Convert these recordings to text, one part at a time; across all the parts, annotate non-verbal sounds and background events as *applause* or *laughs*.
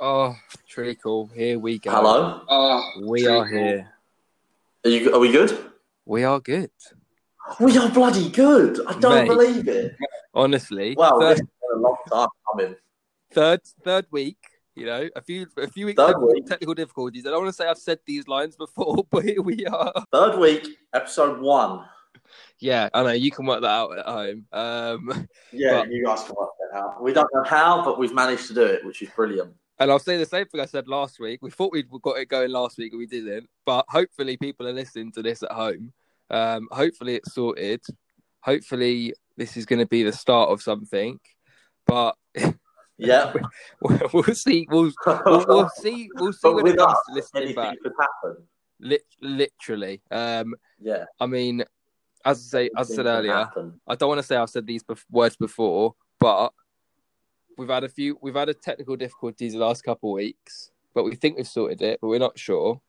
Oh, treacle, here we go. Hello. Oh, We are here. Are you? Are we good? We are good. We are bloody good. I don't Mate. believe it. Honestly. Well, third, this has been a long time coming. third third week, you know, a few a few weeks Third week. technical difficulties. I don't want to say I've said these lines before, *laughs* but here we are. Third week, episode one. Yeah, I know you can work that out at home. Um, Yeah, But- you guys can work that out. We don't know how, but we've managed to do it, which is brilliant. And I'll say the same thing I said last week. We thought we'd got it going last week, and we didn't. But hopefully, people are listening to this at home. Um, hopefully, it's sorted. Hopefully, this is going to be the start of something. But *laughs* Yeah. *laughs* we'll see. We'll, we'll, we'll see. We'll see when it comes to listening anything back. could happen. Lit- literally. Um, Yeah. I mean, as I say, as I said earlier, happen. I don't want to say I've said these bef- words before, but we've had a few. We've had a technical difficulties the last couple of weeks, but we think we've sorted it, but we're not sure.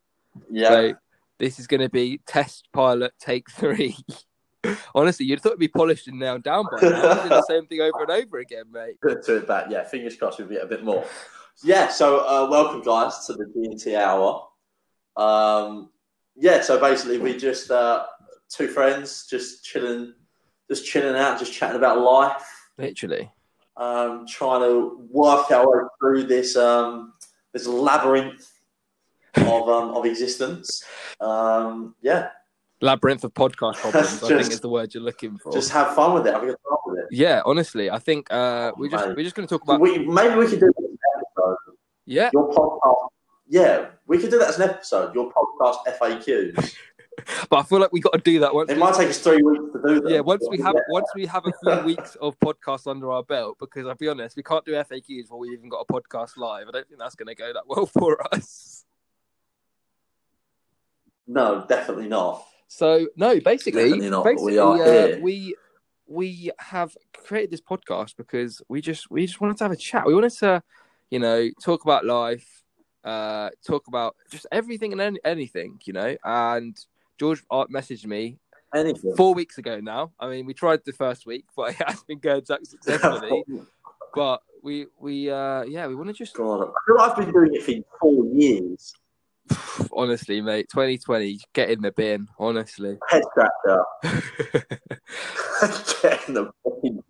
Yeah. So this is going to be test pilot take three. *laughs* Honestly, you'd thought it'd be polished and nailed down by now. The same thing over and over again, mate. Good to it back. Yeah, fingers crossed we'll get a bit more. Yeah, so uh, welcome guys to the G&T hour. Um, yeah, so basically we just uh, two friends just chilling, just chilling out, just chatting about life, Literally. Um, trying to work our way through this um, this labyrinth of um, of existence. Um, yeah, Labyrinth of podcast *laughs* problems, I think is the word you're looking for. just have fun with it. Have a good time with it. Yeah, honestly, I think uh, we just Mate. we're just going to talk about We, maybe we could do this episode. yeah, Your podcast. Yeah, we could do that as an episode. Your podcast FAQs. *laughs* *laughs* but I feel like we got to do that once. It we- might take us three weeks to do that. yeah, once we have once we have a few *laughs* weeks of podcasts under our belt, because I'll be honest, we can't do FAQs while we've even got a podcast live. I don't think that's going to go that well *laughs* for us. No, definitely not. So no, basically, Definitely not, basically, we are uh, here. we we have created this podcast because we just we just wanted to have a chat. We wanted to, you know, talk about life, uh, talk about just everything and any, anything, you know. And George messaged me Anything. four weeks ago now. I mean, we tried the first week, *laughs* but it has been going successfully. *laughs* but we we uh yeah, we want to just God, I feel like I've been doing it for four years. *sighs* honestly, mate, 2020, get in the bin, honestly. *laughs* Head scratcher. Get in the bin.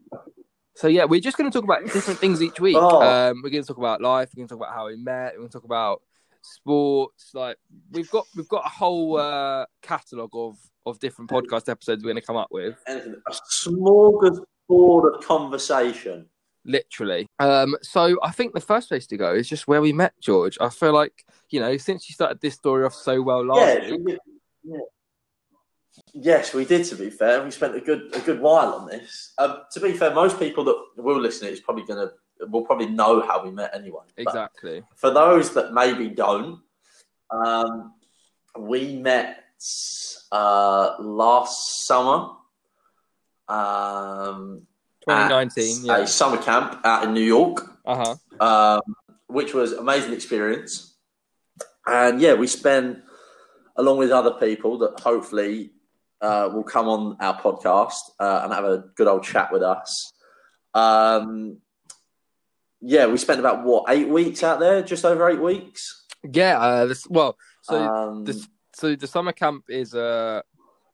So yeah, we're just going to talk about different things each week. Oh. Um, we're going to talk about life. We're going to talk about how we met. We're going to talk about sports. Like we've got we've got a whole uh, catalog of of different podcast episodes we're going to come up with. Anything. A smorgasbord of conversation. Literally. Um, so I think the first place to go is just where we met George. I feel like you know since you started this story off so well last Yeah, week. yeah. Yes, we did. To be fair, we spent a good a good while on this. Um, to be fair, most people that will listen to it is probably gonna will probably know how we met anyway. But Exactly. for those that maybe don't, um, we met uh, last summer. Um, 2019. at Yeah. a summer camp out in New York, Uh huh. um, which was amazing experience. And yeah, we spent along with other people that hopefully uh, will come on our podcast uh, and have a good old chat with us. Um, yeah, we spent about what eight weeks out there, just over eight weeks. Yeah. Uh, this, well, so um, the, so the summer camp is a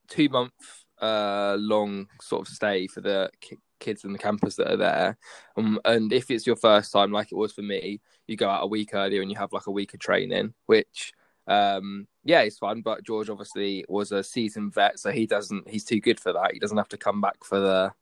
two month uh, long sort of stay for the ki- kids and the campers that are there. Um, and if it's your first time, like it was for me, you go out a week earlier and you have like a week of training, which um, yeah, it's fun. But George obviously was a seasoned vet, so he doesn't. He's too good for that. He doesn't have to come back for the.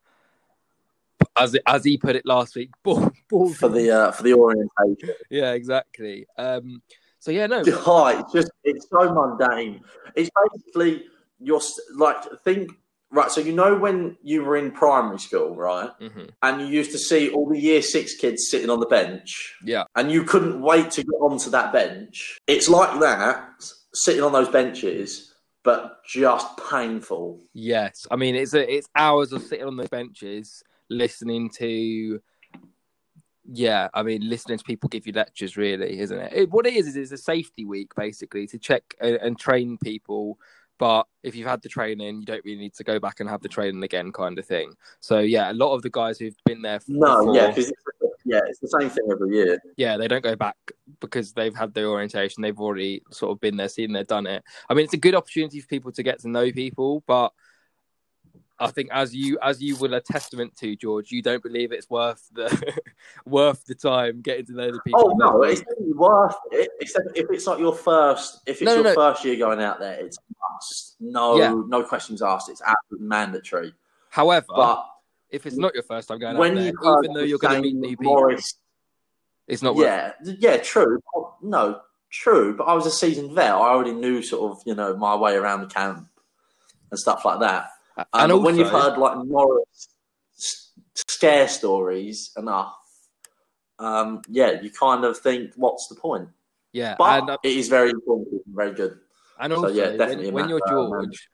As as he put it last week, ball, ball for the uh, for the orientation. yeah, exactly. Um, so yeah, no, Hi, it's just it's so mundane. It's basically you're like think right. So you know when you were in primary school, right, Mhm. and you used to see all the year six kids sitting on the bench, yeah, and you couldn't wait to get onto that bench. It's like that sitting on those benches, but just painful. Yes, I mean it's a, it's hours of sitting on the benches listening to. Yeah, I mean listening to people give you lectures, really, isn't it? it what it is is it's a safety week basically to check and, and train people. But if you've had the training, you don't really need to go back and have the training again, kind of thing. So yeah, a lot of the guys who've been there No, before, yeah, because yeah, it's the same thing every year. yeah, they don't go back because they've had their orientation, they've already sort of been there, seen there, done it. I mean, it's a good opportunity for people to get to know people, but I think as you as you will a testament to George, you don't believe it's worth the *laughs* worth the time getting to know the people. Oh no, it's definitely worth it. Except if it's like your first, if it's No, no, your no. first year going out there, it's must. No, Yeah. no questions asked. It's absolutely mandatory. However, But if it's not your first time going out when there, you even though you're going to meet new people, it's not worth. yeah, yeah, true. No, true. But I was a seasoned vet. I already knew sort of you know my way around the camp and stuff like that. Um, And also, when you've heard like Morris s- scare stories enough, um, yeah, you kind of think, what's the point? yeah, But and uh, it is very important, very good. and So also yeah, definitely. when, when you're George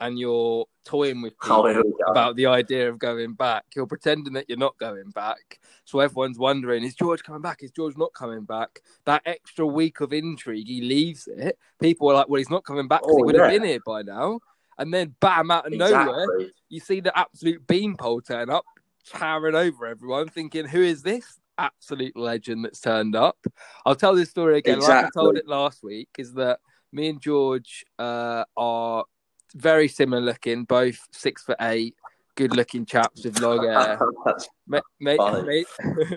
and you're toying with people Oh, we go. about the idea of going back, you're pretending that you're not going back. So everyone's wondering, is George coming back? Is George not coming back? That extra week of intrigue, he leaves it. People are like, well, he's not coming back 'cause he Oh, would have been here by now. And then, bam, out of nowhere, you see the absolute beanpole turn up, towering over everyone, thinking, who is this absolute legend that's turned up? I'll tell this story again, like I told it last week, is that me and George uh, are very similar looking, both six foot eight, good looking chaps with long hair. *laughs* That's May, may, may,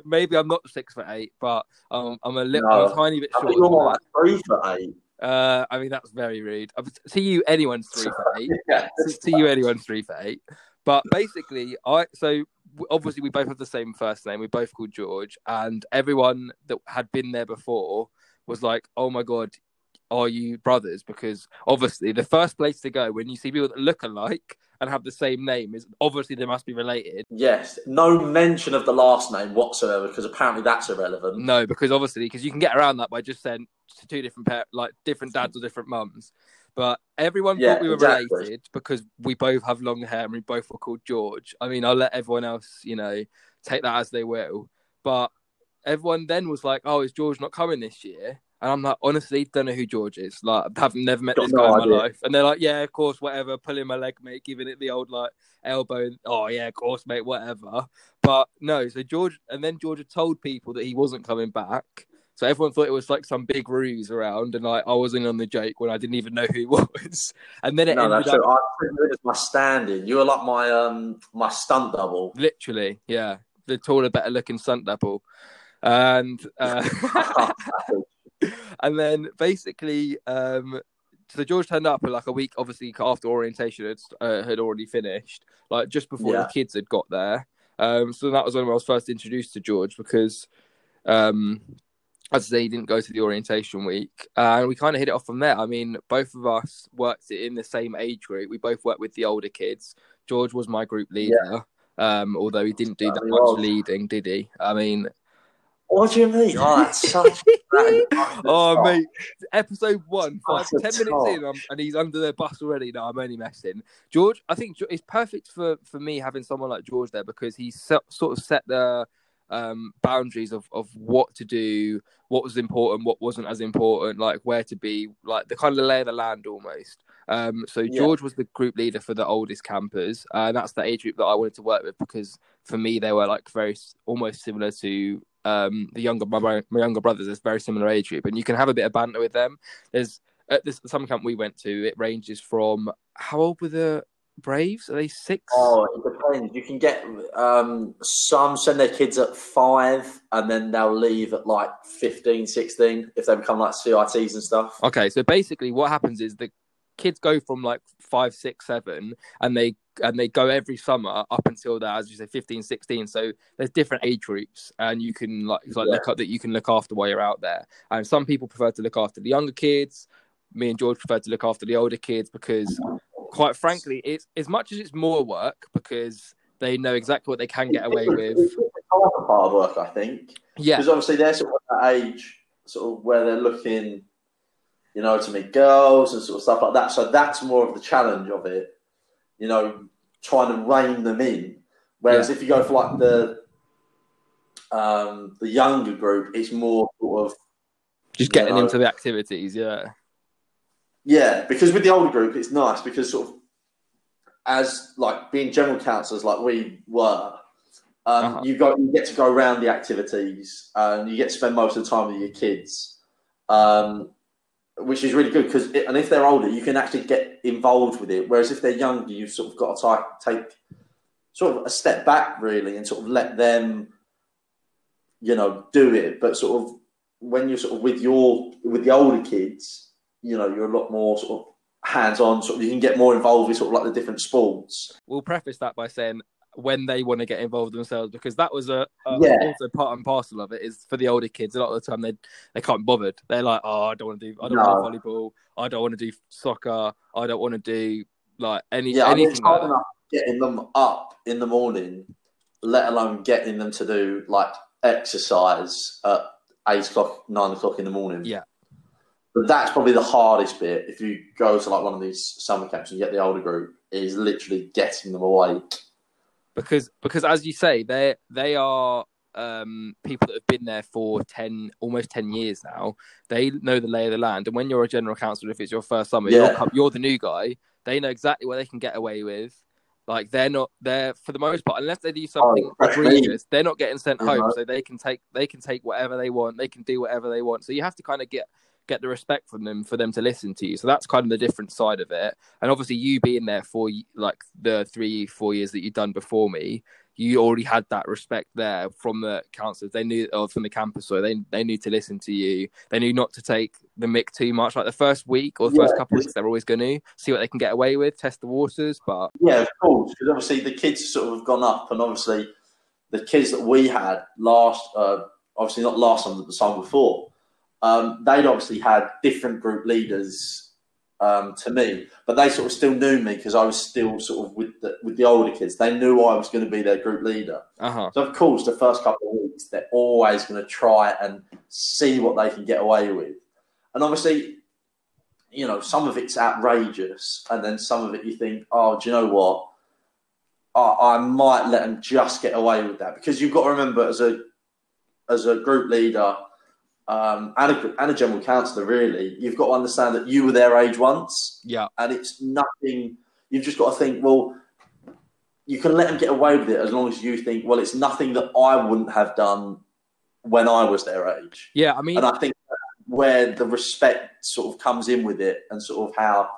*laughs* maybe I'm not six foot eight, but um, I'm a little, No. I'm a tiny bit I short. think you're like three foot eight. Uh, I mean, that's very rude. To you, anyone's three foot eight Yeah, to, to you anyone's three for eight. But basically, I so obviously we both have the same first name. We both called George, and everyone that had been there before was like, "Oh my god, are you brothers?" Because obviously, the first place to go when you see people that look alike and have the same name is obviously they must be related. Yes, no mention of the last name whatsoever because apparently that's irrelevant. No, because obviously, because you can get around that by just saying to two different pair, like different dads or different mums. But everyone Yeah, thought we were exactly. related because we both have long hair and we both were called George. I mean, I'll let everyone else, you know, take that as they will. But everyone then was like, "Oh, is George not coming this year?" And I'm like, honestly, don't know who George is. Like, I've never met Got this no guy in my life. And they're like, "Yeah, of course, whatever." Pulling my leg, mate, giving it the old like elbow. Oh yeah, of course, mate, whatever. But no, so George, and then George had told people that he wasn't coming back. So everyone thought it was like some big ruse around, and like I wasn't on the joke when I didn't even know who he *laughs* was. And then it No, ended that's up. I you my stand-in. You were like my um my stunt double. literally, yeah, the taller, better looking stunt double. And uh, *laughs* *laughs* *laughs* and then basically, um, so George turned up like a week, obviously after orientation had uh, had already finished, like just before Yeah. the kids had got there. Um, so that was when I was first introduced to George because, um, as I say, he didn't go to the orientation week, uh, and we kind of hit it off from there. I mean, both of us worked in the same age group. We both worked with the older kids. George was my group leader, um, although he didn't do that much leading, did he? I mean, What do you mean? *laughs* Oh, that's such. oh mate, episode one, five, ten minutes top. in, I'm, and he's under the bus already. No, I'm only messing. George, I think it's perfect for for me having someone like George there because he's se- sort of set the um, boundaries of of what to do, what was important, what wasn't as important, like where to be, like the kind of lay of the land almost. Um, so Yeah. George was the group leader for the oldest campers, uh, and that's the age group that I wanted to work with because for me they were like very almost similar to um, the younger my, my younger brothers. It's very similar age group, and you can have a bit of banter with them. There's at this summer camp we went to. It ranges from how old were the Braves? Are they six? Oh, it depends. You can get um, some send their kids at five, and then they'll leave at like 15, 16 if they become like CITs and stuff. Okay, so basically, what happens is the kids go from like five, six, seven, and they and they go every summer up until they're, as you say, 15, 16. So there's different age groups, and you can like like Yeah. look up that you can look after while you're out there. And some people prefer to look after the younger kids. Me and George prefer to look after the older kids because, quite frankly, it's as much as it's more work because they know exactly what they can get away with. It's part of work, I think. Yeah, Because obviously they're sort of at that age, sort of where they're looking, you know, to meet girls and sort of stuff like that. So that's more of the challenge of it, you know, trying to rein them in. Whereas if you go for like the um, the younger group, it's more sort of just getting know, into the activities. Yeah, Yeah, because with the older group, it's nice because sort of as like being general counsellors, like we were, Um, Uh-huh. You got you get to go around the activities, and you get to spend most of the time with your kids, um, which is really good because and if they're older, you can actually get involved with it. Whereas if they're younger, you've sort of got to take sort of a step back really and sort of let them, you know, do it. But sort of when you're sort of with your with the older kids, you know, you're a lot more sort of hands on. Sort of you can get more involved with sort of like the different sports. We'll preface that by saying when they want to get involved themselves because that was a, a Yeah. also part and parcel of it is for the older kids a lot of the time they they can't be bothered they're like oh I don't want to do I don't want to do volleyball I don't want to do soccer I don't want to do like any Yeah, I mean, it's like hard that. enough getting them up in the morning, let alone getting them to do like exercise at eight o'clock, nine o'clock in the morning. Yeah. But that's probably the hardest bit. If you go to like one of these summer camps and you get the older group, is literally getting them awake. Because because as you say they they are um people that have been there for 10 almost 10 years now. They know the lay of the land. And when you're a general counsel if it's your first summer you're, you're the new guy. They know exactly what they can get away with. Like they're not they're for the most part unless they do something Oh, egregious they're not getting sent You home. So they can take they can take whatever they want. They can do whatever they want. So you have to kind of get get the respect from them for them to listen to you. So that's kind of the different side of it. And obviously you being there for like the three four years that you've done before me you already had that respect there from the counselors. they knew or from the campus so they they knew to listen to you. They knew not to take the mic too much. Like the first week or the first couple of weeks they're always going to see what they can get away with test the waters but Yeah, of course. Because obviously the kids sort of have gone up, and obviously the kids that we had last, uh, obviously not last summer, but the summer before, um, they'd obviously had different group leaders um, to me, but they sort of still knew me because I was still sort of with the, with the older kids. They knew I was going to be their group leader. uh-huh So of course, the first couple of weeks, they're always going to try and see what they can get away with, and obviously. You know, some of it's outrageous, and then some of it you think, "Oh, do you know what? I, I might let them just get away with that because you've got to remember as a as a group leader um, and, a, and a general counsellor, really, you've got to understand that you were their age once, yeah and it's nothing. You've just got to think, well, you can let them get away with it as long as you think, well, it's nothing that I wouldn't have done when I was their age. yeah i mean And I think where the respect sort of comes in with it and sort of how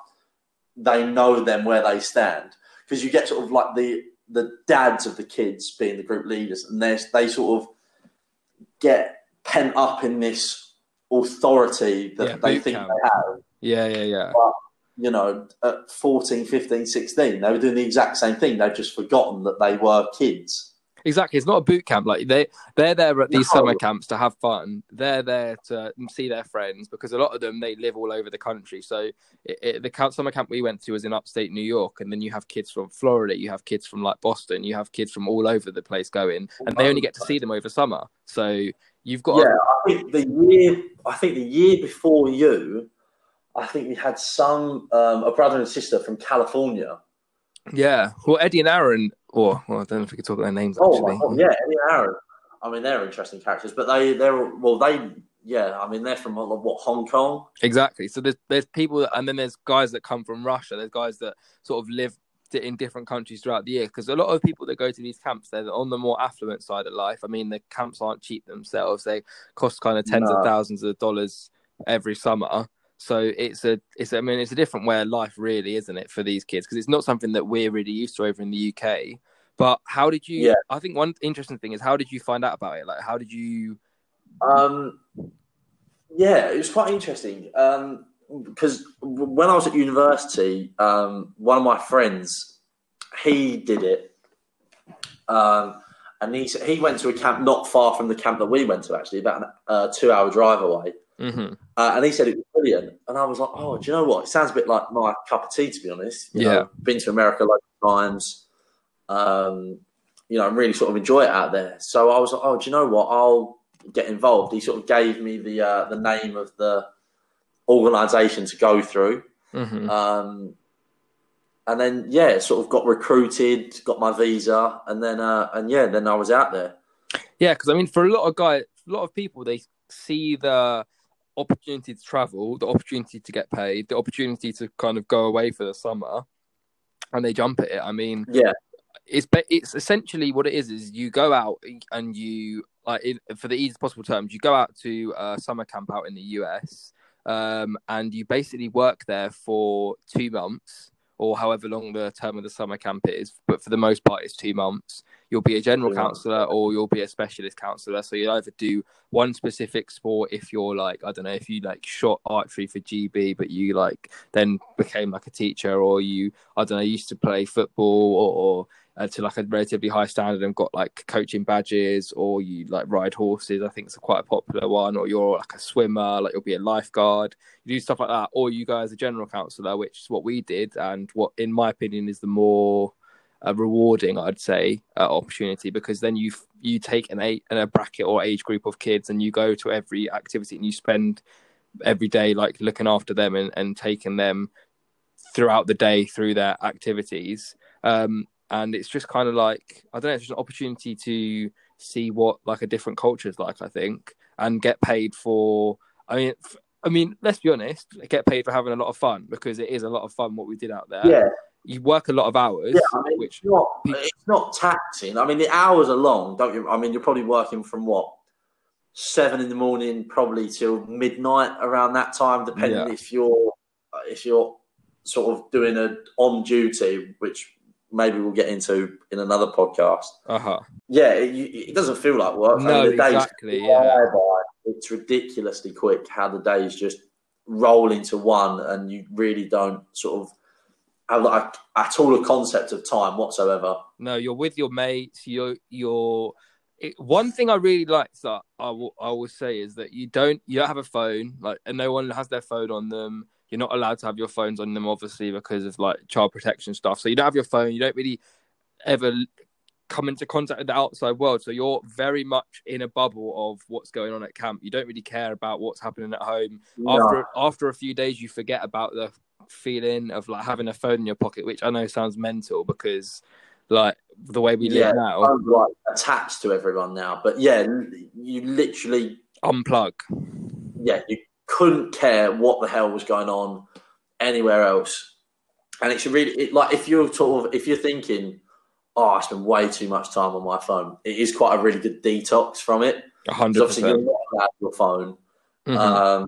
they know them where they stand. Because you get sort of like the the dads of the kids being the group leaders and they they sort of get pent up in this authority that Yeah, they think camp. they have. yeah yeah yeah But, You know, at 14, 15, 16, they were doing the exact same thing. They've just forgotten that they were kids. Exactly, it's not a boot camp. Like they, they're there at these No. summer camps to have fun. They're there to see their friends because a lot of them they live all over the country. So it, it, the camp, summer camp we went to was in upstate New York, and then you have kids from Florida, you have kids from like Boston, you have kids from all over the place going, and they only get to see them over summer. So you've got Yeah, I think the year I think the year before you, I think we had some um, a brother and sister from California. yeah. Well, Eddie and Aaron, or well, I don't know if we could talk about their names Oh actually. God, yeah, Eddie and Aaron. I mean, they're interesting characters, but they they're well, they yeah, I mean, they're from what, Hong Kong. Exactly. So there's there's people, that, and then there's guys that come from Russia. There's guys that sort of live in different countries throughout the year. Because a lot of people that go to these camps, they're on the more affluent side of life. I mean, the camps aren't cheap themselves. They cost kind of tens No. of thousands of dollars every summer. So it's a it's I mean it's a different way of life, really, isn't it, for these kids? Because it's not something that we're really used to over in the UK. But how did you? Yeah. I think one interesting thing is how did you find out about it? Like, how did you? Um, yeah, it was quite interesting um, because when I was at university, um, one of my friends he did it, um, and he he went to a camp not far from the camp that we went to, actually, about a uh, two-hour drive away. Mhm. Uh, and he said it was brilliant. And I was like, oh, do you know what? It sounds a bit like my cup of tea, to be honest. You Yeah. Know, been to America loads of times. Um, you know, and really sort of enjoy it out there. So I was like, oh, do you know what? I'll get involved. He sort of gave me the uh, the name of the organisation to go through. Mhm. Um, and then, yeah, sort of got recruited, got my visa, and then, uh, and yeah, then I was out there. Yeah, because I mean, for a lot of guys, a lot of people, they see the opportunity to travel, the opportunity to get paid, the opportunity to kind of go away for the summer, and they jump at it. I mean, Yeah. it's it's essentially what it is is you go out and you like in, for the easiest possible terms you go out to a summer camp out in the US um, and you basically work there for two months or however long the term of the summer camp is. But for the most part, it's two months. You'll be a general counsellor or you'll be a specialist counsellor. So you either do one specific sport if you're like, I don't know, if you like shot archery for GB, but you like then became like a teacher or you, I don't know, used to play football or, or uh, to like a relatively high standard and got like coaching badges or you like ride horses i think it's a quite a popular one or you're like a swimmer like you'll be a lifeguard you do stuff like that or you guys a general counsellor which is what we did and what in my opinion is the more uh, rewarding i'd say uh, opportunity because then you you take an eight and a bracket or age group of kids and you go to every activity and you spend every day like looking after them and, and taking them throughout the day through their activities. Um, and it's just kind of like I don't know, it's just an opportunity to see what like a different culture is like. I think and get paid for. I mean, f- I mean, let's be honest, get paid for having a lot of fun because it is a lot of fun what we did out there. Yeah. You work a lot of hours, yeah, I mean, which it's not, it's not taxing. I mean, the hours are long, don't you? I mean, you're probably working from what seven in the morning, probably till midnight around that time, depending yeah. if you're if you're sort of doing a on duty, which maybe we'll get into in another podcast. Uh huh. Yeah, it, it, doesn't feel like work. No, I mean, the exactly. Yeah. It's ridiculously quick how the days just roll into one, and you really don't sort of have like at all a concept of time whatsoever. No, you're with your mates. You're you're. It, one thing I really like that I will I will say is that you don't you don't have a phone like and no one has their phone on them you're not allowed to have your phones on them, obviously, because of like child protection stuff. So you don't have your phone. You don't really ever come into contact with the outside world. So you're very much in a bubble of what's going on at camp. You don't really care about what's happening at home. No. After after a few days, you forget about the feeling of like having a phone in your pocket, which I know sounds mental because like the way we yeah, live now, I'm like attached to everyone now. But yeah, you literally unplug. Yeah, you couldn't care what the hell was going on anywhere else. And it's really it, like if you're sort of if you're thinking, oh, I spend way too much time on my phone. It is quite a really good detox from it. hundred percent. Obviously, you're not allowed your phone. Mm-hmm. Um,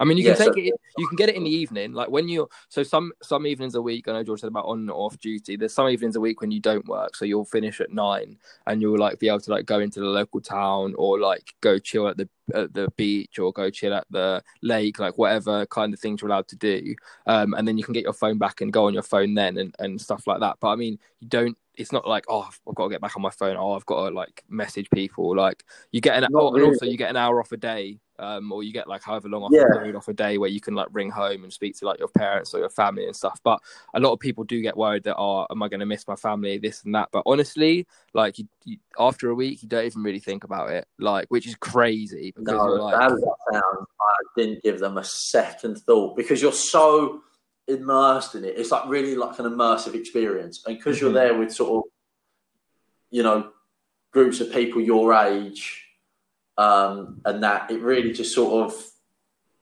I mean, you can yeah, take so, it. You can get it in the evening, like when you're. So some some evenings a week. I know George said about on and off duty. There's some evenings a week when you don't work, so you'll finish at nine, and you'll like be able to like go into the local town or like go chill at the at the beach or go chill at the lake, like whatever kind of things you're allowed to do. Um, and then you can get your phone back and go on your phone then and and stuff like that. But I mean, you don't it's not like oh I've got to get back on my phone. Oh, I've got to like message people. Like you get an oh, really. and also you get an hour off a day, um, or you get like however long off yeah. a off a day where you can like ring home and speak to like your parents or your family and stuff. But a lot of people do get worried that oh, am I going to miss my family, this and that. But honestly, like you, you, after a week, you don't even really think about it, like which is crazy. Because no, like, that sound, I didn't give them a second thought because you're so immersed in it. It's like really like an immersive experience, and because mm-hmm. you're there with sort of, you know, groups of people your age, um, and that it really just sort of,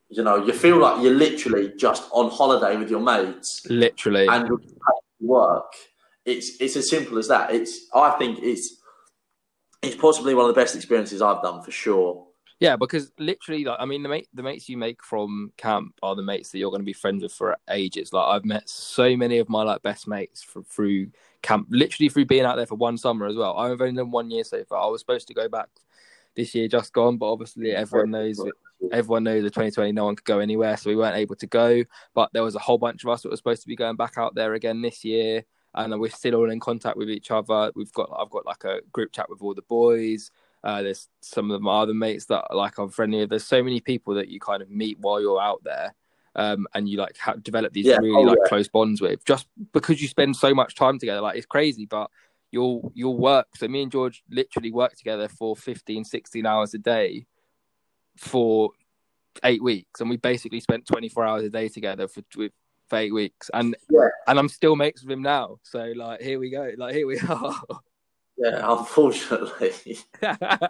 you know, you feel like you're literally just on holiday with your mates, literally, and work. It's it's as simple as that. It's I think it's it's possibly one of the best experiences I've done for sure. Yeah, because literally, like, I mean, the mate, the mates you make from camp are the mates that you're going to be friends with for ages. Like, I've met so many of my like best mates for, through camp, literally through being out there for one summer as well. I've only done one year so far. I was supposed to go back this year, just gone, but obviously everyone knows everyone knows the 2020 no one could go anywhere, so we weren't able to go. But there was a whole bunch of us that were supposed to be going back out there again this year, and we're still all in contact with each other. We've got I've got like a group chat with all the boys. Uh, there's some of my other mates that like I'm friendly. There's so many people that you kind of meet while you're out there. Um, and you like ha- develop these yeah. really oh, like yeah. close bonds with just because you spend so much time together. Like it's crazy, but you'll you'll work. So me and George literally work together for 15, 16 hours a day for eight weeks, and we basically spent 24 hours a day together for for eight weeks. And yeah. and I'm still mates with him now. So like here we go. Like here we *laughs* are. Yeah, unfortunately. *laughs* *laughs* yeah, but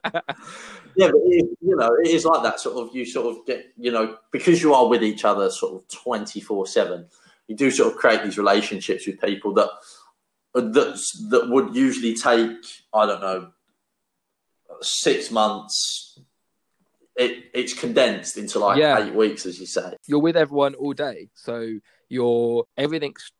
it, you know, it is like that. Sort of, you sort of get, you know, because you are with each other, sort of twenty four seven. You do sort of create these relationships with people that that that would usually take I don't know six months. It it's condensed into like Yeah. eight weeks, as you say. you're with everyone all day, so you're everything's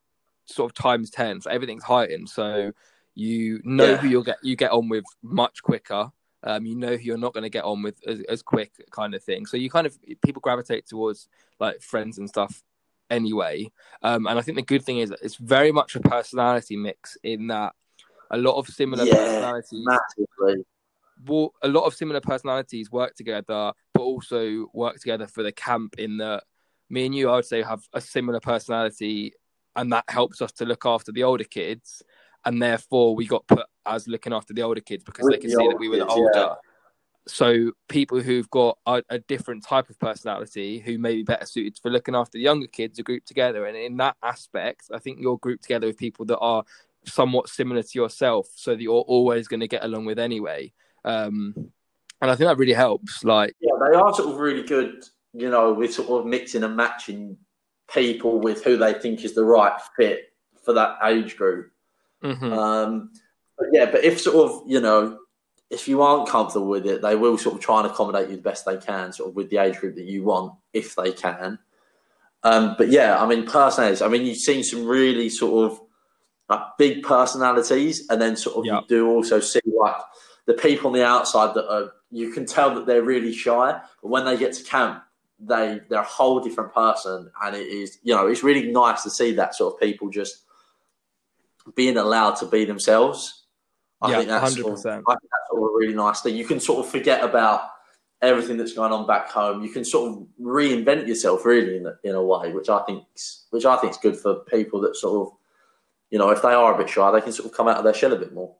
sort of times ten, so everything's heightened. So you know Yeah. who you'll get you get on with much quicker. Um, you know who you're not going to get on with as, as quick, kind of thing. So you kind of people gravitate towards like friends and stuff anyway. Um, and I think the good thing is that it's very much a personality mix in that a lot of similar Yeah, personalities Massively. well, a lot of similar personalities work together, but also work together for the camp. In that, me and you, I would say, have a similar personality, and that helps us to look after the older kids. And therefore, we got put as looking after the older kids because With they could the see that we were the kids, older. yeah. So people who've got a, a different type of personality, who may be better suited for looking after the younger kids, are grouped together. And in that aspect, I think you're grouped together with people that are somewhat similar to yourself, so that you're always going to get along with anyway. Um, and I think that really helps. Like, Yeah, they are sort of really good, you know, with sort of mixing and matching people with who they think is the right fit for that age group. mhm. Um, but yeah, but if sort of, you know, if you aren't comfortable with it, they will sort of try and accommodate you the best they can, sort of with the age group that you want, if they can. Um, but yeah, I mean, personalities. I mean, you've seen some really sort of like big personalities, and then sort of you do also see like the people on the outside that are. You can tell that they're really shy, but when they get to camp, they they're a whole different person, and it is you know it's really nice to see that sort of people just being allowed to be themselves. I Yeah, think that's sort of, 100%. I think that's sort of a really nice thing. You can sort of forget about everything that's going on back home. You can sort of reinvent yourself really in a, in a way, which I think which I think is good for people that sort of you know if they are a bit shy, they can sort of come out of their shell a bit more.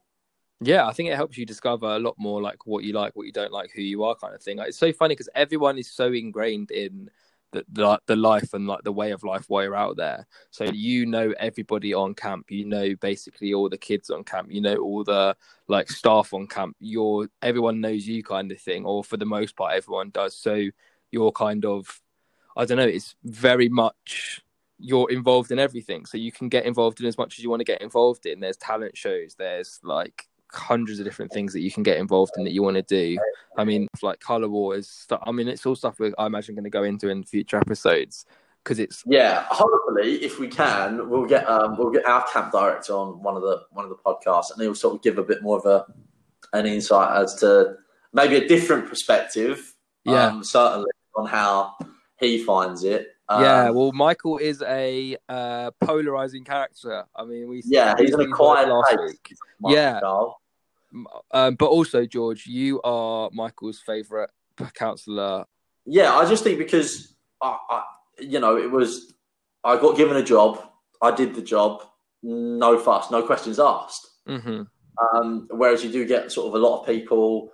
Yeah, I think it helps you discover a lot more like what you like, what you don't like, who you are, kind of thing. Like, it's so funny because everyone is so ingrained in the, the the life and like the way of life while you're out there. So you know everybody on camp. You know basically all the kids on camp. You know all the like staff on camp. You're everyone knows you, kind of thing, or for the most part, everyone does. So you're kind of, I don't know. It's very much you're involved in everything so you can get involved in as much as you want to get involved in there's talent shows there's like hundreds of different things that you can get involved in that you want to do i mean like color wars stuff i mean it's all stuff we're i imagine going to go into in future episodes because it's Yeah, hopefully, if we can, we'll get um, we'll get our camp director on one of the one of the podcasts, and he'll sort of give a bit more of a an insight as to maybe a different perspective. Yeah. um, certainly on how he finds it. Um, yeah well michael is a uh polarizing character. I mean we yeah, he's an used acquired last week. Yeah. Um but also george you are michael's favorite counselor Yeah, I just think because I, I, you know, it was I got given a job, I did the job, no fuss, no questions asked. hmm Um, whereas you do get sort of a lot of people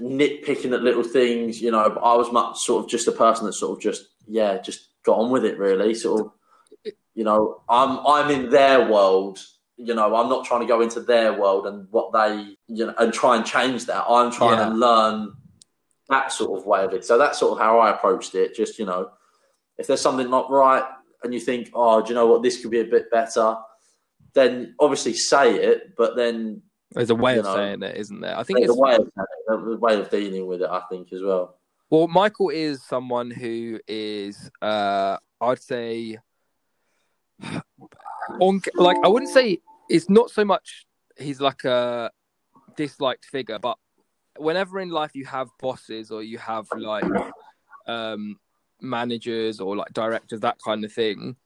nitpicking at little things, you know. But I was much sort of just a person that sort of just yeah, just got on with it really. Sort of, you know, I'm I'm in their world. You know, I'm not trying to go into their world and what they you know and try and change that. I'm trying Yeah. to learn that sort of way of it. So that's sort of how I approached it. Just you know, if there's something not right and you think, oh, do you know what, this could be a bit better, then obviously say it. But then there's a way of know, saying it isn't there i think there's it's a way of the way of dealing with it. I think as well. Well, Michael is someone who is, uh, I'd say, on like I wouldn't say it's not so much he's like a disliked figure, but whenever in life you have bosses or you have like um, managers or like directors, that kind of thing,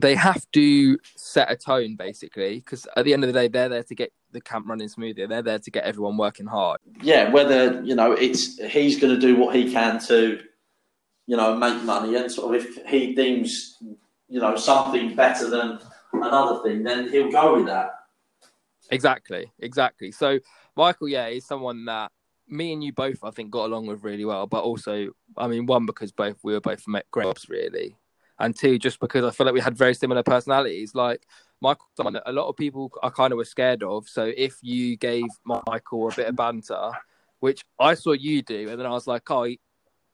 they have to set a tone basically because at the end of the day, they're there to get the camp running smoothly. They're there to get everyone working hard. Yeah, whether you know it's he's going to do what he can to, you know, make money, and sort of if he deems you know something better than another thing, then he'll go with that. Exactly, exactly. So Michael, yeah, is someone that me and you both, I think, got along with really well. But also, I mean, one because both we were both met grabs really, and two just because I feel like we had very similar personalities. Like Michael, someone that a lot of people are kind of were scared of. So if you gave Michael a bit of banter, which I saw you do, and then I was like, oh.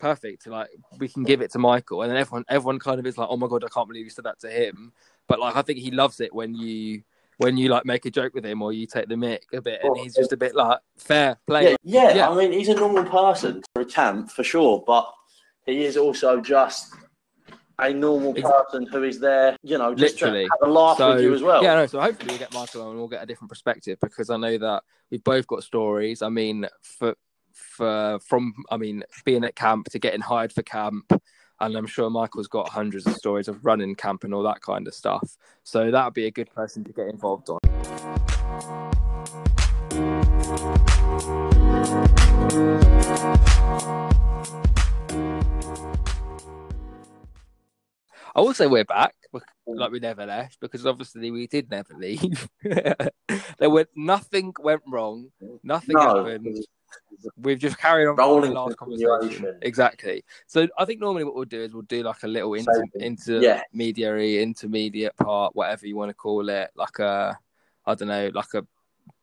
Perfect. Like we can give it to Michael, and then everyone, everyone kind of is like, "Oh my god, I can't believe you said that to him." But like, I think he loves it when you when you like make a joke with him or you take the mic a bit, and he's just a bit like fair play. Yeah, yeah, Yeah. I mean, he's a normal person for a camp for sure, but he is also just a normal person who is there, you know, just Literally. to have a laugh So with you as well. yeah, no. So hopefully we get Michael on and we'll get a different perspective because I know that we've both got stories. I mean, for for from I mean being at camp to getting hired for camp, and I'm sure Michael's got hundreds of stories of running camp and all that kind of stuff. So that would be a good person to get involved on. I would say we're back, like we never left, because obviously we did never leave. *laughs* there went nothing went wrong, nothing No. happened. We've just carried on Rolling the last conversation. Exactly. So I think normally what we'll do is we'll do like a little inter-. Yeah. intermediary, intermediate part, whatever you want to call it, like a, I don't know, like a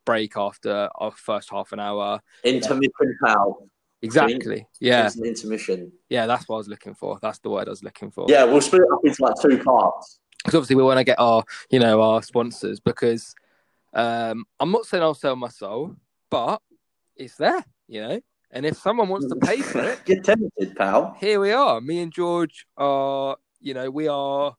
break after our first half an hour. Intermission pal. Exactly. Yeah. It's an intermission. Yeah. That's what I was looking for. That's the word I was looking for. Yeah, we'll split it up into like two parts. because obviously we want to get our you know our sponsors because um i'm not saying i'll sell my soul but it's there you know and if someone wants to pay for it *laughs* Get tempted, pal. here we are me and george are you know we are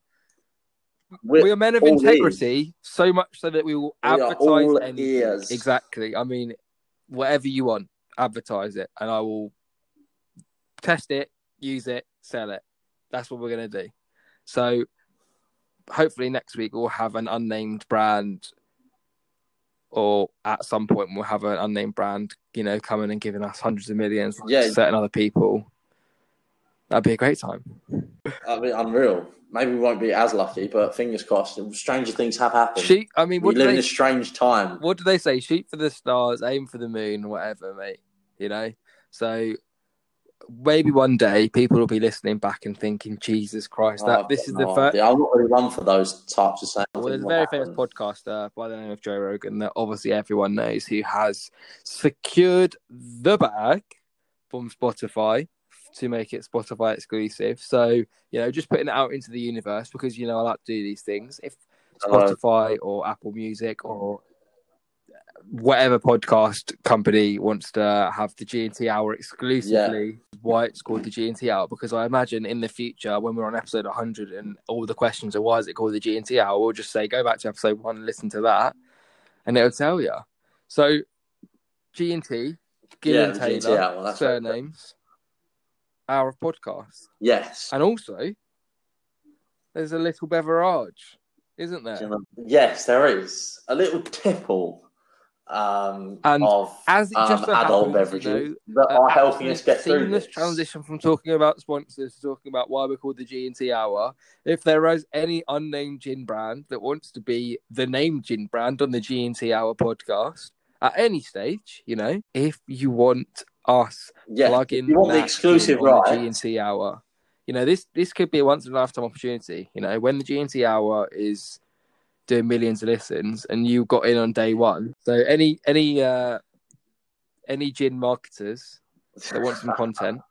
We're, we are men of integrity so much so that we will we advertise anything. ears. exactly i mean whatever you want advertise it and i will test it use it sell it. That's what we're going to do. So hopefully next week we'll have an unnamed brand or at some point we'll have an unnamed brand you know coming and giving us hundreds of millions like Yeah. certain other people that'd be a great time I mean, unreal. Maybe we won't be as lucky, but fingers crossed. Stranger things have happened. shoot i mean we live in a strange time. what do they say? Shoot for the stars, aim for the moon, whatever, mate. You know? So maybe one day people will be listening back and thinking, Jesus Christ, that Oh, this is no the first. I'm not really one for those types of sayings. Well, there's a very famous podcaster by the name of Joe Rogan that obviously everyone knows who has secured the bag from Spotify to make it Spotify exclusive. So, you know, just putting it out into the universe because, you know, I like to do these things. If. Spotify or Apple Music or whatever podcast company wants to have the G&T hour exclusively, why it's called the G&T hour. Because I imagine in the future, when we're on episode 100 and all the questions are why is it called the G&T hour, we'll just say go back to episode one and listen to that, and it'll tell you. So G&T, Gillian Yeah, G&T Taylor, hour, that's right. Hour of podcast. Yes. And also, there's a little beverage, isn't there? Yes, there is a little tipple um, And of as it um, just so adult happens, beverages you that Uh, are helping us get through this. transition from talking about sponsors to talking about why we're called the G and T Hour. If there is any unnamed gin brand that wants to be the named gin brand on the G and T Hour podcast at any stage, you know, if you want us Yeah, plugging you want the exclusive right? the G and T Hour, you know, this this could be a once in a lifetime opportunity. You know, when the G and T Hour is doing millions of listens and you got in on day one. So any any uh any gin marketers that want some content,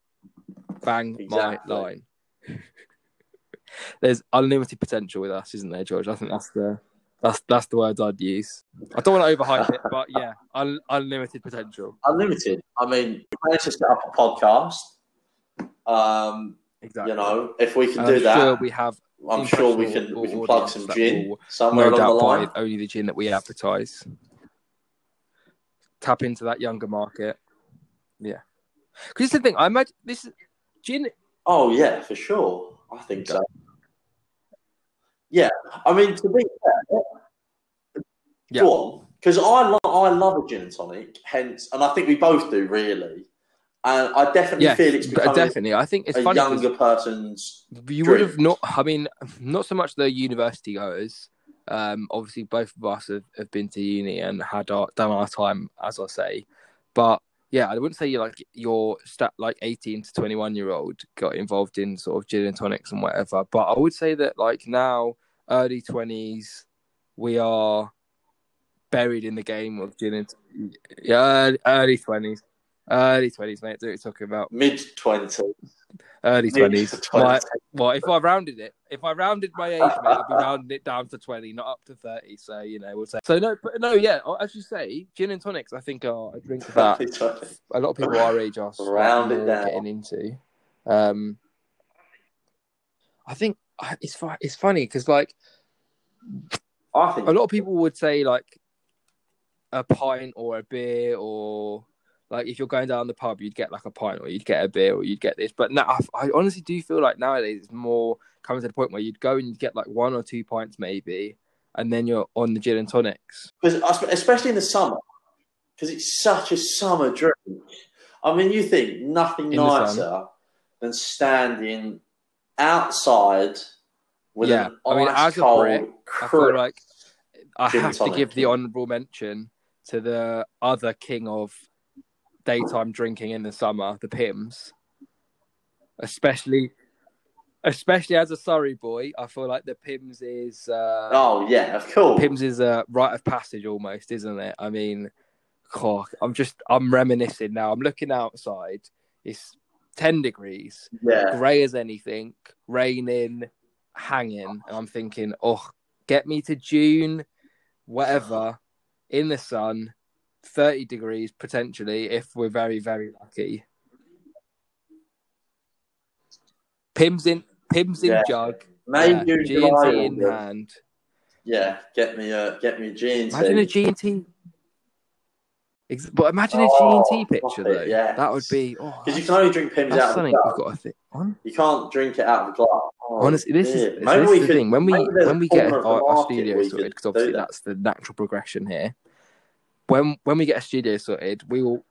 bang Exactly. my line. *laughs* There's unlimited potential with us, isn't there, George? I think that's the that's that's the words I'd use. I don't want to overhype it, but yeah, un- unlimited potential. Unlimited. I mean, we managed to set up a podcast. Um, Exactly. you know, if we can And do I'm that, sure we have I'm sure we can we can plug some gin somewhere no along the line. only the gin that we advertise. Tap into that younger market. Yeah. Because the thing, I imagine this is gin. Oh yeah, for sure. I think so. Yeah, I mean to be fair, Yeah. go on because I lo- I love a gin and tonic. Hence, and I think we both do really. And I definitely Yeah, feel it's definitely. I think it's a funny younger person's. you would have not. I mean, *laughs* not so much the university goers. Um, obviously, both of us have, have been to uni and had our done our time, as I say. But yeah, I wouldn't say you're like your stat like eighteen to twenty one year old got involved in sort of gin and tonics and whatever. But I would say that like now, early twenties, we are buried in the game of gin and yeah, early twenties, early twenties, mate. That's what you're talking about Mid twenties. early twenties. Well, if I rounded it, If I rounded my age, mate, I'd be *laughs* rounding it down to twenty, not up to thirty. So you know, we'll say. So no, but no, yeah. As you say, gin and tonics, I think are a drink that a lot of people our age are *laughs* Round it more down. getting into. Um, I think uh, it's fu- it's funny because like I think a lot of people would say like a pint or a beer or like if you're going down the pub you'd get like a pint or you'd get a beer or you'd get this. But now I, I honestly do feel like nowadays it's more coming to the point where you'd go and you'd get like one or two pints maybe and then you're on the gin and tonics. Because especially in the summer, because it's such a summer drink. I mean, you think nothing In nicer than standing outside with Yeah, an I mean, ice as a cold, Brit, I feel like I have to give the honourable mention to the other king of daytime drinking in the summer, the Pimm's. Especially, especially as a Surrey boy, I feel like the Pimm's is uh, Oh yeah, of course. Pimm's is a rite of passage almost, isn't it? I mean, oh, I'm just I'm reminiscing now. I'm looking outside. It's ten degrees Yeah, grey as anything, raining, hanging, and I'm thinking, oh, get me to June, whatever, in the sun, thirty degrees potentially if we're very very lucky. Pimm's in Pimm's in Yeah. jug, May, yeah, G&T in hand. Yeah, get me a get me a G and Imagine a T. G and T. Ex- But imagine a Oh, and T picture though. yes. That would be oh, Because you can only drink Pimm's out of something the we've got to think on. You can't drink it out of the glass. Oh, Honestly, this dear. is Maybe this we is the could- thing. When we when we get corner of the our, our studio sorted, because obviously that. that's the natural progression here. When when we get a studio sorted, we will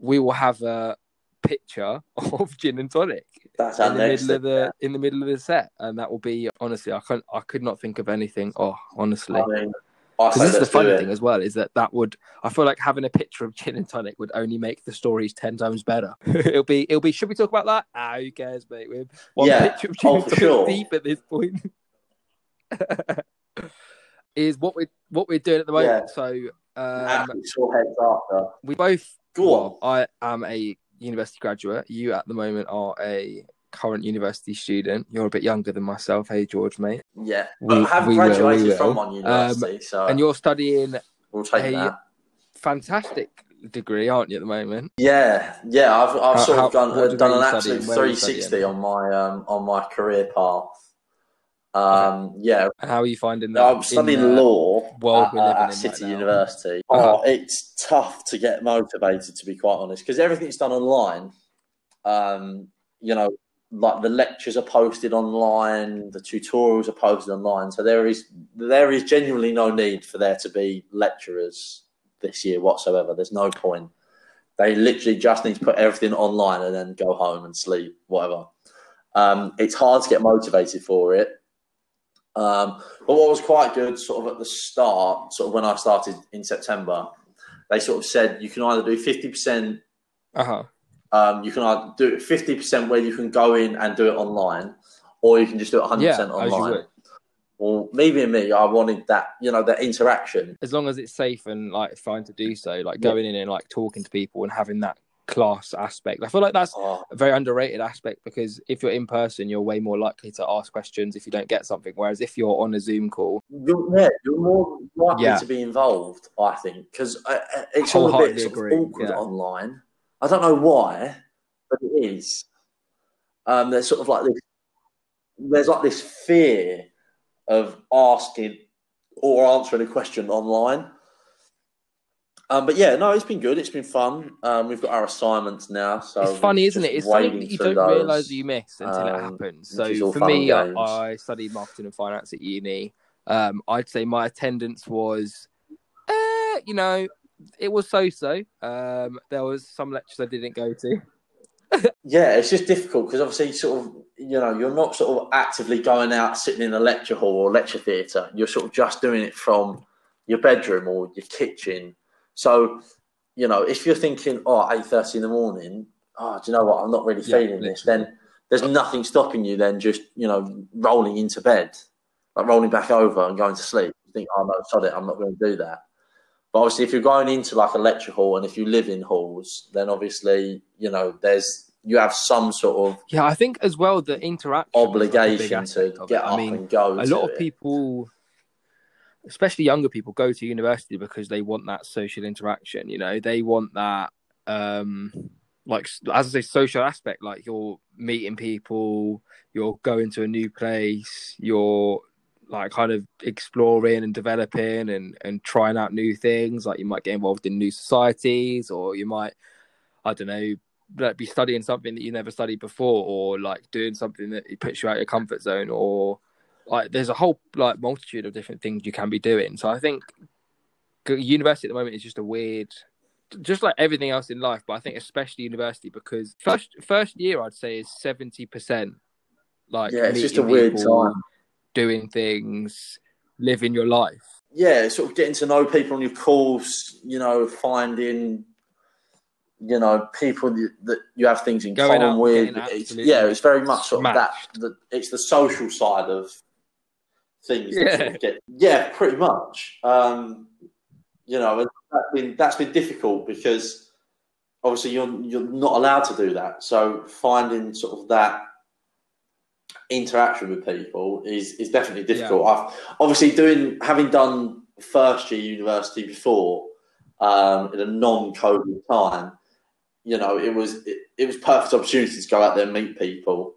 we will have a picture *laughs* of gin and tonic That's in the middle of the in the middle of the set, and that will be honestly, I can't I could not think of anything. Oh, honestly. I mean, Because this is the funny thing as well, is that that would I feel like having a picture of gin and tonic would only make the stories ten times better. *laughs* it'll be it'll be. Should we talk about that? Ah, who cares, mate? We're one Yeah. picture of gin Oh, and tonic sure. deep at this point. *laughs* is what we're what we're doing at the moment. So um, heads after. we both. Go well, I am a university graduate. You at the moment are a current university student. You're a bit younger than myself. Hey, George, mate. Yeah, We- I haven't we graduated will. from one university, so And you're studying we'll take a- that. fantastic degree, aren't you, at the moment? Yeah, yeah. I've I've How- sort how- of done, what done an absolute studying? Where are you 360 on my um on my career path. Um, yeah, how are you finding that? I'm studying in, uh, law world at, uh, in at City now? University. Uh-huh. Oh, it's tough to get motivated, to be quite honest, because everything's done online. Um, you know, like the lectures are posted online, the tutorials are posted online. So there is there is genuinely no need for there to be lecturers this year whatsoever. There's no point. They literally just need to put everything online and then go home and sleep, whatever. Um, it's hard to get motivated for it. Um, but what was quite good, sort of at the start, sort of when I started in September, they sort of said you can either do fifty percent Uh-huh. um, you can either do it fifty percent where you can go in and do it online, or you can just do it one hundred Yeah, percent as you online. Well, me being me, I wanted that you know that interaction. As long as it's safe and like fine to do so, like Yeah. going in and like talking to people and having that class aspect. I feel like that's Oh, a very underrated aspect because if you're in person, you're way more likely to ask questions if you don't get something. Whereas if you're on a Zoom call, you're, yeah, you're more likely Yeah. to be involved, I think, because it's all a bit sort of awkward yeah. online. I don't know why, but it is. Um, there's sort of like this. There's like this fear of asking or answering a question online. Um, but yeah, no, it's been good. It's been fun. Um, we've got our assignments now, so it's funny, isn't it? It's something that you don't those. realise you miss until it um, happens. So for me, I. I studied marketing and finance at uni. Um, I'd say my attendance was, uh, you know, it was so-so. Um, there was some lectures I didn't go to. Yeah, it's just difficult because obviously, sort of, you know, you're not sort of actively going out, sitting in a lecture hall or lecture theatre. You're sort of just doing it from your bedroom or your kitchen. So, you know, if you're thinking, oh, oh, eight thirty in the morning, oh, do you know what? I'm not really Yeah, feeling this. Then there's nothing stopping you. Then just you know, rolling into bed, like rolling back over and going to sleep. You think, oh no, sod it, I'm not going to do that. But obviously, if you're going into like a lecture hall and if you live in halls, then obviously, you know, there's you have some sort of Yeah, I think as well the interaction obligation to get up I mean, and go. a lot of people especially younger people go to university because they want that social interaction you know? They want that um like as i say social aspect like you're meeting people you're going to a new place you're like kind of exploring and developing and and trying out new things like you might get involved in new societies or you might i don't know like be studying something that you never studied before or like doing something that puts you out of your comfort zone or like there's a whole like multitude of different things you can be doing. So I think university at the moment is just a weird, just like everything else in life. But I think especially university because first first year I'd say is seventy percent like yeah, it's just a weird time. doing things, living your life. Yeah, sort of getting to know people on your course. You know, finding you know people that- you have things in Going common with. It's, yeah, it's very much sort of that. The, it's the social side of things. Yeah. get, yeah, pretty much. Um, you know, that's been that's been difficult because obviously you're you're not allowed to do that. So finding sort of that interaction with people is is definitely difficult. I've obviously doing having done first year university before um, in a non-COVID time. You know, it was it, it was perfect opportunity to go out there and meet people.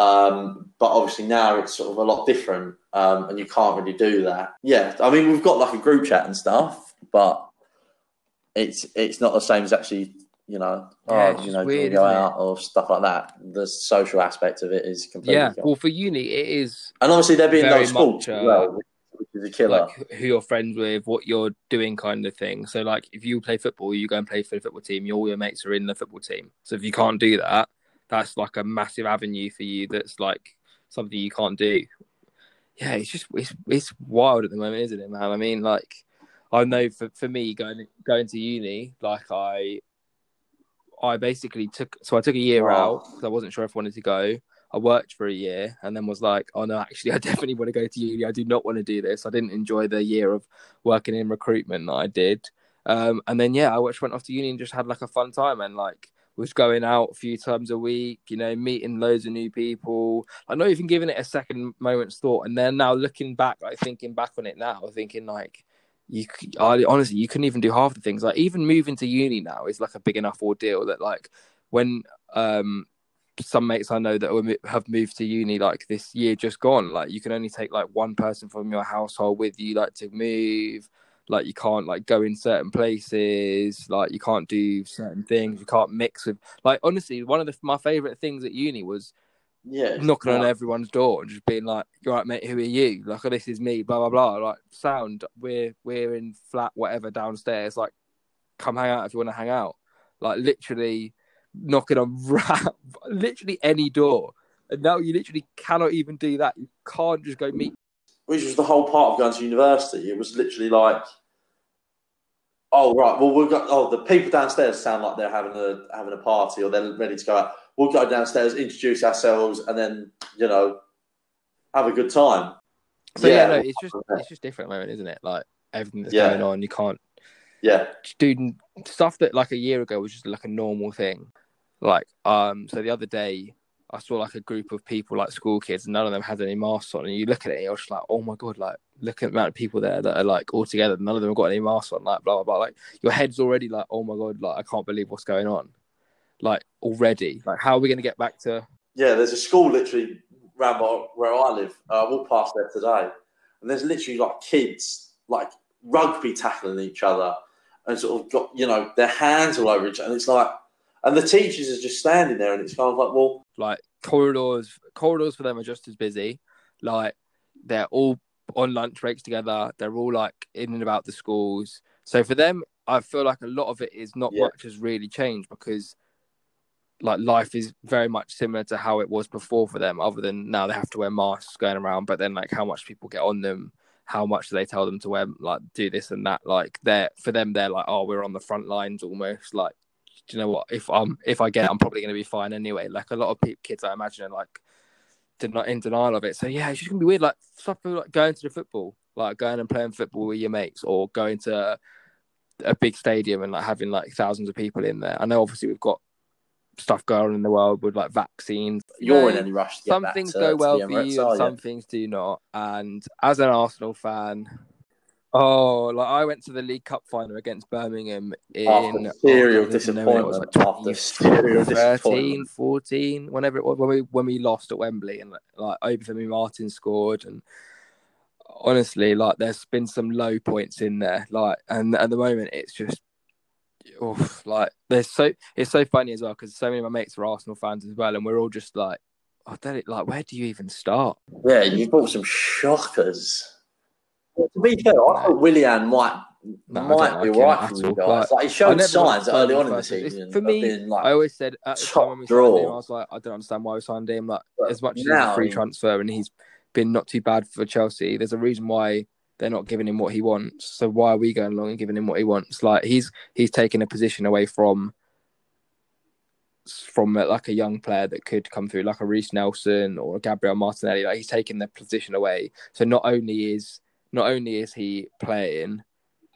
Um, but obviously now it's sort of a lot different, um, and you can't really do that. Yeah, I mean we've got like a group chat and stuff, but it's it's not the same as actually you know Yeah, oh you know weird, go out or stuff like that. The social aspect of it is completely Yeah. gone. Well, for uni it is and obviously there being no very sports much, as uh, well, which, which is a killer. like who you're friends with, what you're doing, kind of thing. So, like, if you play football, you go and play for the football team. All your mates are in the football team. So, if you can't do that, that's like a massive avenue for you. That's like something you can't do. Yeah, it's just it's it's wild at the moment, isn't it, man? I mean, like, I know for for me going going to uni, like I. I basically took so I took a year Wow. out because I wasn't sure if I wanted to go. I worked for a year and then was like, oh no, actually, I *laughs* definitely want to go to uni. I do not want to do this. I didn't enjoy the year of working in recruitment that I did. Um, and then, yeah, I just went off to uni and just had like a fun time and like was going out a few times a week, you know, meeting loads of new people. I'm not even giving it a second moment's thought. And then now looking back, like thinking back on it now, thinking like, you I, honestly, you couldn't even do half the things. Like even moving to uni now is like a big enough ordeal that like when um some mates I know that have moved to uni like this year just gone. Like you can only take like one person from your household with you, like to move. Like you can't like go in certain places. Like you can't do certain things. You can't mix with. Like honestly, one of the, my favorite things at uni was Yeah, knocking on everyone's door and just being like, "You're right, mate. Who are you? Like, oh, this is me." Blah blah blah. Like, sound. We're we're in flat whatever downstairs. Like, come hang out if you want to hang out. Like, literally knocking on *laughs* ra- literally any door. And now you literally cannot even do that. You can't just go meet. which was the whole part of going to university. It was literally like, oh right, well we've got oh the people downstairs sound like they're having a having a party or they're ready to go out. We'll go downstairs, introduce ourselves, and then you know have a good time. So yeah, Yeah. no, it's just it's just different, at the moment, isn't it? Like everything that's Yeah. going on, you can't Yeah, doing stuff that like a year ago was just like a normal thing. Like, um, so the other day I saw like a group of people, like school kids, and none of them had any masks on. And you look at it, and you're just like, oh my god, like look at the amount of people there that are like all together. None of them have got any masks on. Like blah blah blah. Like your head's already like, oh my god, like I can't believe what's going on. Like already, like how are we going to get back to? yeah. There's a school literally round by where I live. Uh, I walked past there today, and there's literally like kids like rugby tackling each other, and sort of got you know their hands all over each other. And it's like, and the teachers are just standing there, and it's kind of like, well, like corridors corridors for them are just as busy. Like they're all on lunch breaks together. They're all like in and about the schools. So for them i feel like a lot of it is not Yeah. much has really changed because like life is very much similar to how it was before for them other than now they have to wear masks going around. But then like how much people get on them how much do they tell them to wear like do this and that? Like they're for them they're like oh we're on the front lines almost. Like do you know what? If I'm if I get, it, I'm probably going to be fine anyway. Like a lot of kids, I imagine, are like did not in denial of it. So yeah, it's just gonna be weird. Like stuff like going to the football, like going and playing football with your mates, or going to a big stadium and like having like thousands of people in there. I know obviously we've got stuff going on in the world with like vaccines. You're in any rush to get some things to- go well for you and some things do not. And as an Arsenal fan, oh, like I went to the League Cup final against Birmingham in After serial I don't even know when it was, disappointment, after serial 13, disappointment. 14, whenever it was when we when we lost at Wembley and like Obafemi Martin scored and honestly like there's been some low points in there like and at the moment it's just oof, like there's so it's so funny as well because so many of my mates are Arsenal fans as well and we're all just like oh it like where do you even start Yeah, you bought some shockers. To be fair, I thought Willian might No, might be like right from you guys. Like, he showed signs early on in the. It's- season for me, being like I always said at the time when we signed draw. him, I was like, I don't understand why we signed him. Like, But as much as he's a free transfer and he's been not too bad for Chelsea, there's a reason why they're not giving him what he wants. So why are we going along and giving him what he wants? Like, he's he's taken a position away from from uh, like a young player that could come through, like a Reiss Nelson or a Gabriel Martinelli. Like, he's taking the position away. So not only is not only is he playing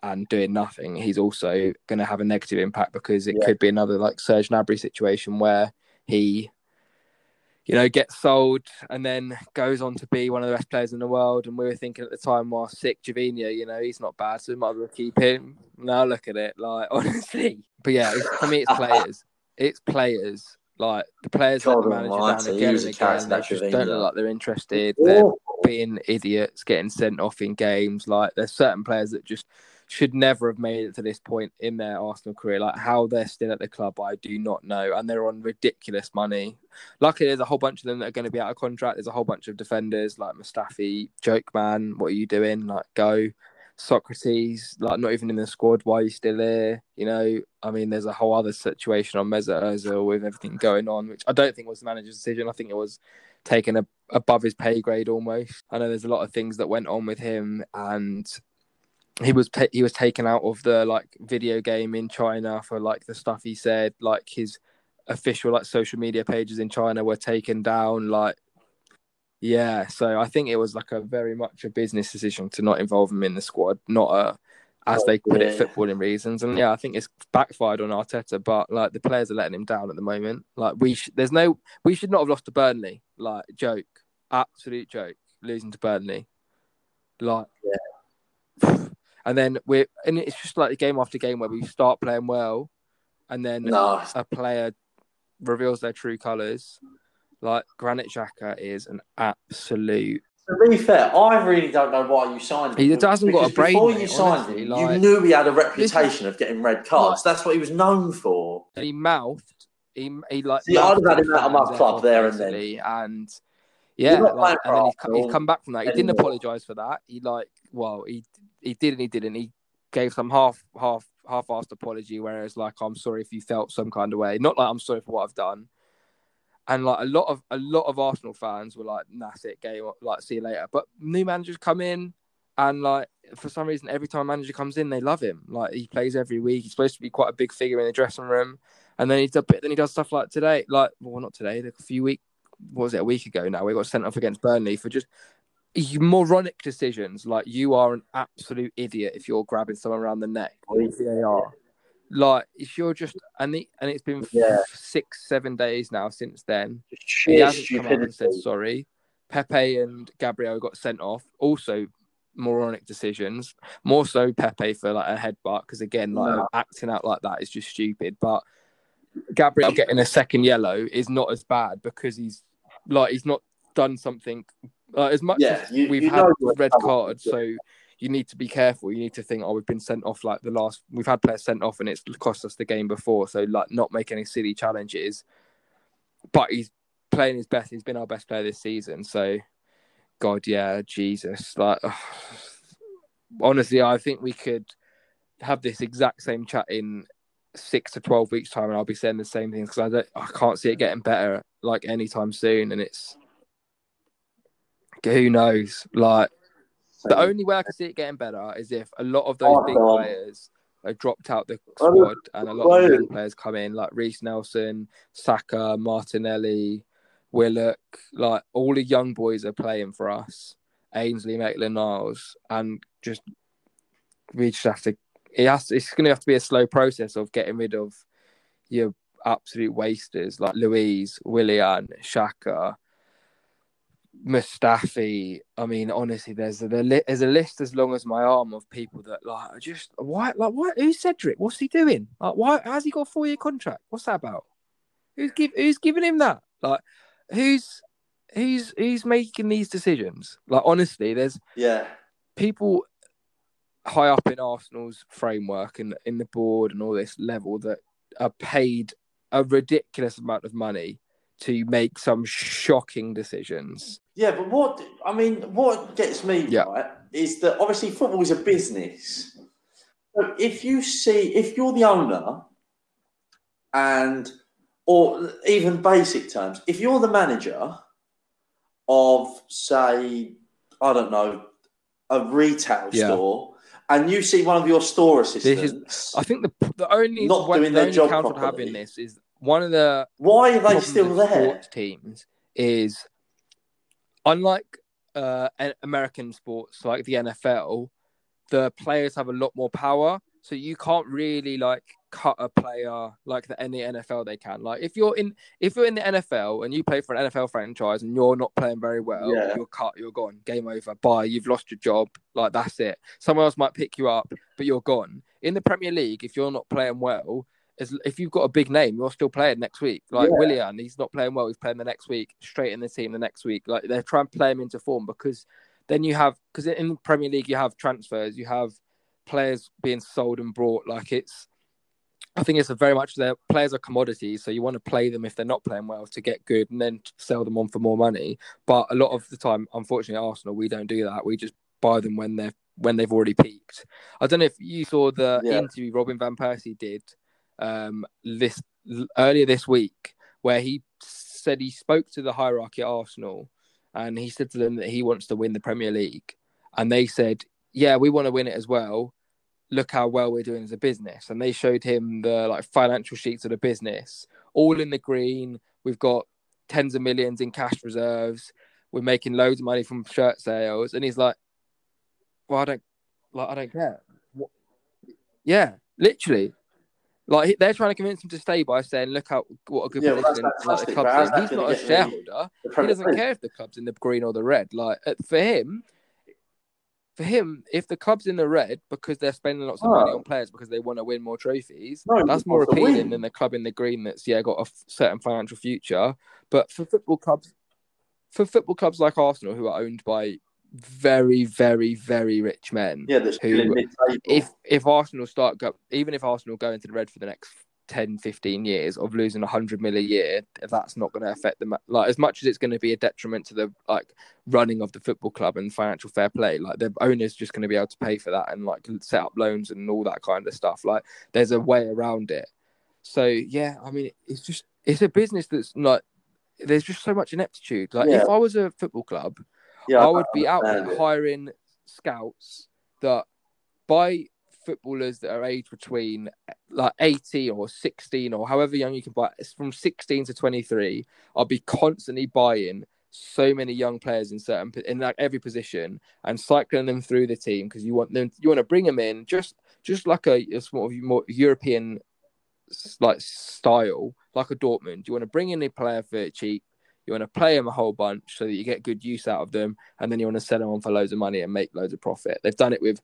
and doing nothing, he's also going to have a negative impact because it Yeah. could be another like Serge Gnabry situation where he, you know, gets sold and then goes on to be one of the best players in the world. And we were thinking at the time, well, sick Javinia, you know, he's not bad, so we might as well keep him. Now look at it, like *laughs* honestly. But yeah, it's, for me, it's players. It's players. Like the players let the manager down again and again. They just don't look like they're interested. They're. Being idiots, getting sent off in games. Like there's certain players that just should never have made it to this point in their Arsenal career. Like how they're still at the club, I do not know, and they're on ridiculous money. Luckily, there's a whole bunch of them that are going to be out of contract. There's a whole bunch of defenders like Mustafi, Joke Man. What are you doing? Like go. Sokratis, like not even in the squad. Why are you still here? You know, I mean, there's a whole other situation on Mesut Ozil with everything going on, which I don't think was the manager's decision. I think it was taken a, above his pay grade almost. I know there's a lot of things that went on with him, and he was he was taken out of the like video game in China for like the stuff he said. Like his official like social media pages in China were taken down. Like yeah, so I think it was like a very much a business decision to not involve him in the squad, not a as oh, they put it, Yeah. footballing reasons. And yeah, I think it's backfired on Arteta, but like the players are letting him down at the moment. Like we, sh- there's no, we should not have lost to Burnley. Like joke, absolute joke, losing to Burnley. Like, yeah. *sighs* and then we're, and it's just like game after game where we start playing well, and then No, a player reveals their true colours. Like Granit Xhaka is an absolute. To be fair, I really don't know why you signed him. He hasn't got a brain, Before mate, you signed honestly, him, like- you knew he had a reputation of getting red cards. Like- That's what he was known for. He mouthed. He he like. See, I'd have had him out of my club there and then. and yeah, like, and then he's, come- he's come back from that. He didn't apologise for that. He like, well, he he did and he didn't. He gave some half half half-assed apology, whereas like, I'm sorry if you felt some kind of way. Not like I'm sorry for what I've done. And like a lot of a lot of Arsenal fans were like, "Nah, "That's it, game. Like, see you later." But new managers come in, and like for some reason, every time a manager comes in, they love him. Like he plays every week. He's supposed to be quite a big figure in the dressing room, and then he does. Then he does stuff like today, like well, not today, a few week. Was it a week ago now? We got sent off against Burnley for just moronic decisions. Like you are an absolute idiot if you're grabbing someone around the neck. VAR. Like if you're just and the, and it's been Yeah. six seven days now since then. He hasn't come out and said sorry. Pepe and Gabriel got sent off. Also, moronic decisions. More so Pepe for like a headbutt because again, like No. acting out like that is just stupid. But Gabriel getting a second yellow is not as bad because he's like he's not done something uh, as much Yeah, as you- we've you had red cards. So you need to be careful. You need to think, oh, we've been sent off like the last. We've had players sent off and it's cost us the game before. So like, not make any silly challenges. But he's playing his best. He's been our best player this season. So, God, yeah, Jesus, like, *sighs* honestly, I think we could have this exact same chat in six to twelve weeks time, and I'll be saying the same things because I don't, I can't see it getting better like anytime soon, and it's who knows, like. The only way I can see it getting better is if a lot of those big players are dropped out the squad and a lot of players. young players come in, like Reiss Nelson, Saka, Martinelli, Willock. Like all the young boys are playing for us. Ainsley Maitland-Niles, and just we just have to. It has. It's going to have to be a slow process of getting rid of your absolute wasters like Luiz, Willian, Xhaka, Mustafi. I mean, honestly, there's a there's a list as long as my arm of people that like are just why like what who's Cedric? What's he doing? Like why has he got a four year contract? What's that about? Who's give who's giving him that? Like who's who's who's making these decisions? Like honestly, there's Yeah. people high up in Arsenal's framework and in the board and all this level that are paid a ridiculous amount of money to make some shocking decisions. Yeah, but what I mean, what gets me Yeah. right is that obviously football is a business. So if you see, if you're the owner, and or even basic terms, if you're the manager of, say, I don't know, a retail Yeah. store, and you see one of your store assistants, is- I think the the only Not one, doing the their job counter to have properly. in this is one of the why are they still there? sports teams is unlike uh, American sports like the NFL, the players have a lot more power. So you can't really like cut a player like the any NFL they can. Like if you're in if you're in the NFL and you play for an NFL franchise and you're not playing very well, Yeah. you're cut, you're gone, game over, bye, you've lost your job. Like that's it. Someone else might pick you up, but you're gone. In the Premier League, if you're not playing well, as if you've got a big name, you're still playing next week. Like Yeah. Willian, he's not playing well. He's playing the next week, straight in the team the next week. Like they're trying to play him into form because then you have because in the Premier League you have transfers, you have players being sold and brought. Like it's, I think it's a very much their players are commodities, so you want to play them if they're not playing well to get good and then sell them on for more money. But a lot of the time, unfortunately, at Arsenal we don't do that. We just buy them when they're when they've already peaked. I don't know if you saw the Yeah. interview Robin van Persie did um, this earlier this week, where he said he spoke to the hierarchy at Arsenal, and he said to them that he wants to win the Premier League, and they said, "Yeah, we want to win it as well. Look how well we're doing as a business." And they showed him the like financial sheets of the business, all in the green. We've got tens of millions in cash reserves. We're making loads of money from shirt sales, and he's like, "Well, I don't like. I don't care." What? Yeah, literally. Like they're trying to convince him to stay by saying, "Look how what a good Yeah, position like, the club's in." He's not a shareholder. He doesn't care if the club's in the green or the red. Like uh, for him, for him, if the club's in the red because they're spending lots of money Oh. on players because they want to win more trophies, No, that's more appealing than the club in the green that's yeah got a f- certain financial future. But for football clubs, for football clubs like Arsenal, who are owned by very, very, very rich men, Yeah, that's who- still in mid-table. if if Arsenal start go, even if Arsenal go into the red for the next 10, 15 years of losing 100 mil a year, that's not going to affect them. Like as much as it's going to be a detriment to the like running of the football club and financial fair play, like the owner's just going to be able to pay for that and like set up loans and all that kind of stuff. Like there's a way around it. So yeah, I mean, it's just it's a business that's not. There's just so much ineptitude. Like Yeah. if I was a football club, yeah, I would be out there hiring scouts that buy footballers that are aged between like 80 or 16 or however young you can buy. It's from 16 to 23. I'll be constantly buying so many young players in certain in like every position and cycling them through the team because you want them you want to bring them in just just like a, a sort of more European like style like a Dortmund. You want to bring in a player for cheap. You want to play them a whole bunch so that you get good use out of them, and then you want to sell them on for loads of money and make loads of profit. They've done it with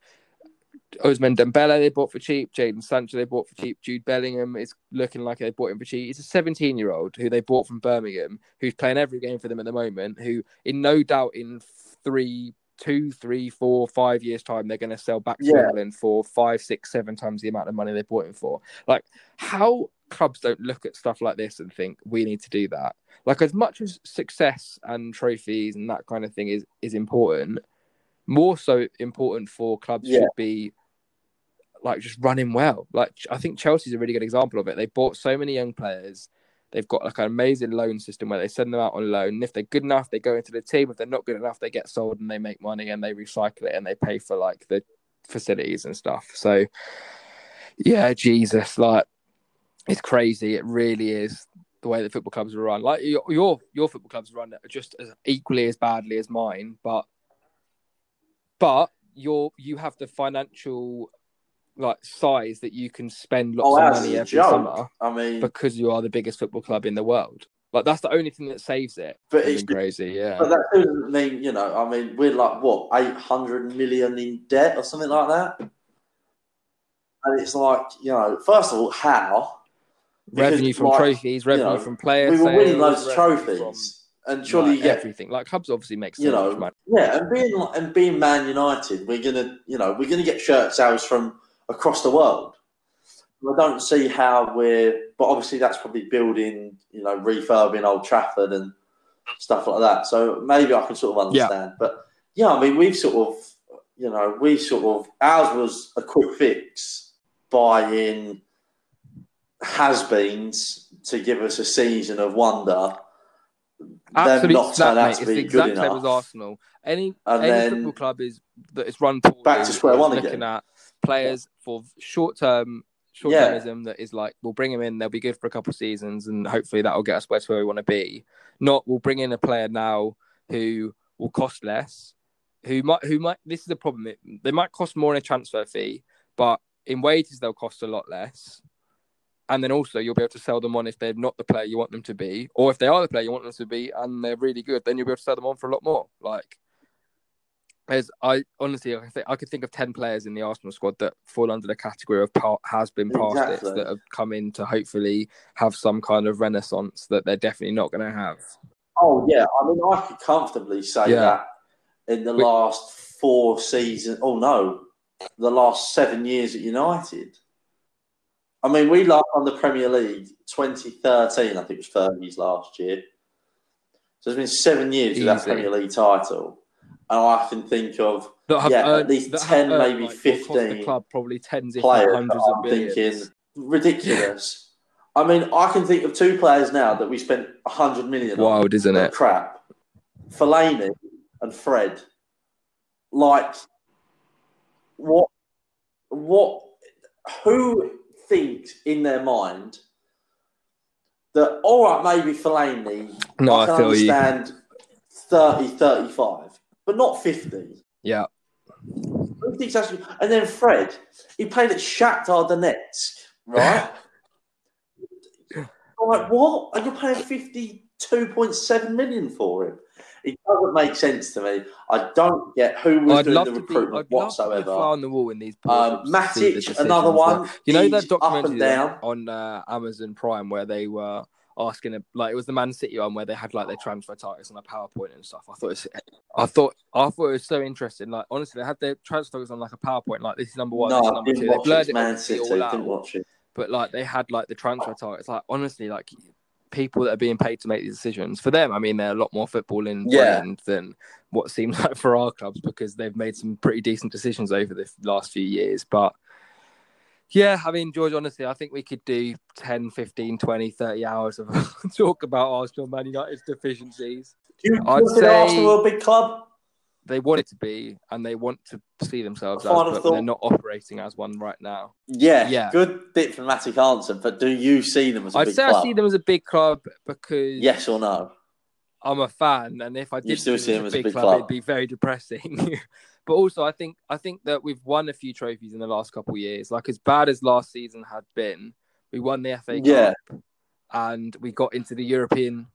Ousmane Dembele. They bought for cheap. Jadon Sancho they bought for cheap. Jude Bellingham is looking like they bought him for cheap. He's a 17 year old who they bought from Birmingham, who's playing every game for them at the moment. Who, in no doubt, in three, two, three, four, five years time, they're going to sell back to Yeah. England for five, six, seven times the amount of money they bought him for. Like how clubs don't look at stuff like this and think we need to do that. Like as much as success and trophies and that kind of thing is is important, more so important for clubs Yeah. should be like just running well. Like I think Chelsea's a really good example of it. They bought so many young players. They've got like an amazing loan system where they send them out on loan. And if they're good enough, they go into the team. If they're not good enough, they get sold and they make money and they recycle it and they pay for like the facilities and stuff. So yeah, Jesus, like it's crazy. It really is the way that football clubs are run. Like your your, your football clubs run just as equally as badly as mine, but but you're you have the financial like size that you can spend lots Oh, of money every joke. summer I mean, because you are the biggest football club in the world. Like that's the only thing that saves it. But it's- crazy, yeah. But that doesn't mean you know. I mean, we're like what eight hundred million in debt or something like that. And it's like you know, first of all, how because, revenue from like, trophies, revenue know, from players. we were winning loads of trophies, and surely like, you get everything. Like clubs obviously make so you know, yeah, and being like- and being Man United, we're gonna, you know, we're gonna get shirt sales from across the world. I don't see how we're, but obviously that's probably building, you know, refurbing Old Trafford and stuff like that. So maybe I can sort of Yeah. understand. But yeah, I mean, we've sort of, you know, we sort of ours was a quick fix buying has-beens to give us a season of wonder. Them Absolute not turn mate. to It's be the good exact same enough. as Arsenal. Any And any then- football club is that is run poorly. Back to square one again. at players for short term short termism that is like we'll bring them in, they'll be good for a couple of seasons, and hopefully that will get us where to where we want to be. Not we'll bring in a player now who will cost less, who might who might this is the problem. It, they might cost more in a transfer fee, but in wages they'll cost a lot less. And then also you'll be able to sell them on if they're not the player you want them to be, or if they are the player you want them to be and they're really good, then you'll be able to sell them on for a lot more. Like as I honestly, I, think, I could think of ten players in the Arsenal squad that fall under the category of pa- has been past Exactly. it that have come in to hopefully have some kind of renaissance that they're definitely not going to have. Oh yeah, I mean, I could comfortably say Yeah. that in the We- last four seasons. Oh no, the last seven years at United. I mean, we last won the Premier League 2013. I think it was Fergie's last year. So it's been seven years with that Easy. Premier League title, and I can think of have Yeah, at least that have 10, earned, maybe like, cost the 15 club probably tens, if players. hundreds I'm millions. thinking ridiculous. I mean, I can think of two players now that we spent 100 million on. Wild, isn't it? crap. Fellaini and Fred. Like, what? What? Who thinks in their mind that all right, maybe Fellaini? No, I I can you. understand 30, 35, but not fifty. Yeah, Who thinks actually? And then Fred, he played at Shakhtar Donetsk, right? *laughs* I'm like, what? And you're paying fifty-two point seven million for him? It doesn't make sense to me. I don't get who was I'd doing love the recruitment I'd love to be whatsoever. fly on the wall in these. Um, Matic, another one. You know that up documentary and down. on uh, Amazon Prime where they were asking, a- like it was the Man City one where they had like their transfer targets on a PowerPoint and stuff. I thought, it was, I thought, I thought it was so interesting. Like honestly, they had their transfer targets on like a PowerPoint. Like this is number one, No, this is number two. They blurred it. Man City, all out, didn't watch it. but like they had like the transfer targets. Like honestly, like people that are being paid to make these decisions for them. I mean, they're a lot more footballing Yeah. than what seems *laughs* like for our clubs because they've made some pretty decent decisions over the last few years. But yeah, I mean, George, honestly, I think we could do 10, 15, 20, 30 hours of *laughs* talk about Arsenal Man United's deficiencies. Do you I'd say- Arsenal a big club? They want it to be, and they want to see themselves as, but thought. they're not operating as one right now. Yeah, Yeah. good diplomatic answer. But do you see them as a I'd big say club? I see them as a big club because Yes or no? I'm a fan, and if I still see them as a big club, club. it'd be very depressing. *laughs* but also, I think I think that we've won a few trophies in the last couple of years. Like as bad as last season had been, we won the FA Yeah. Cup, and we got into the European.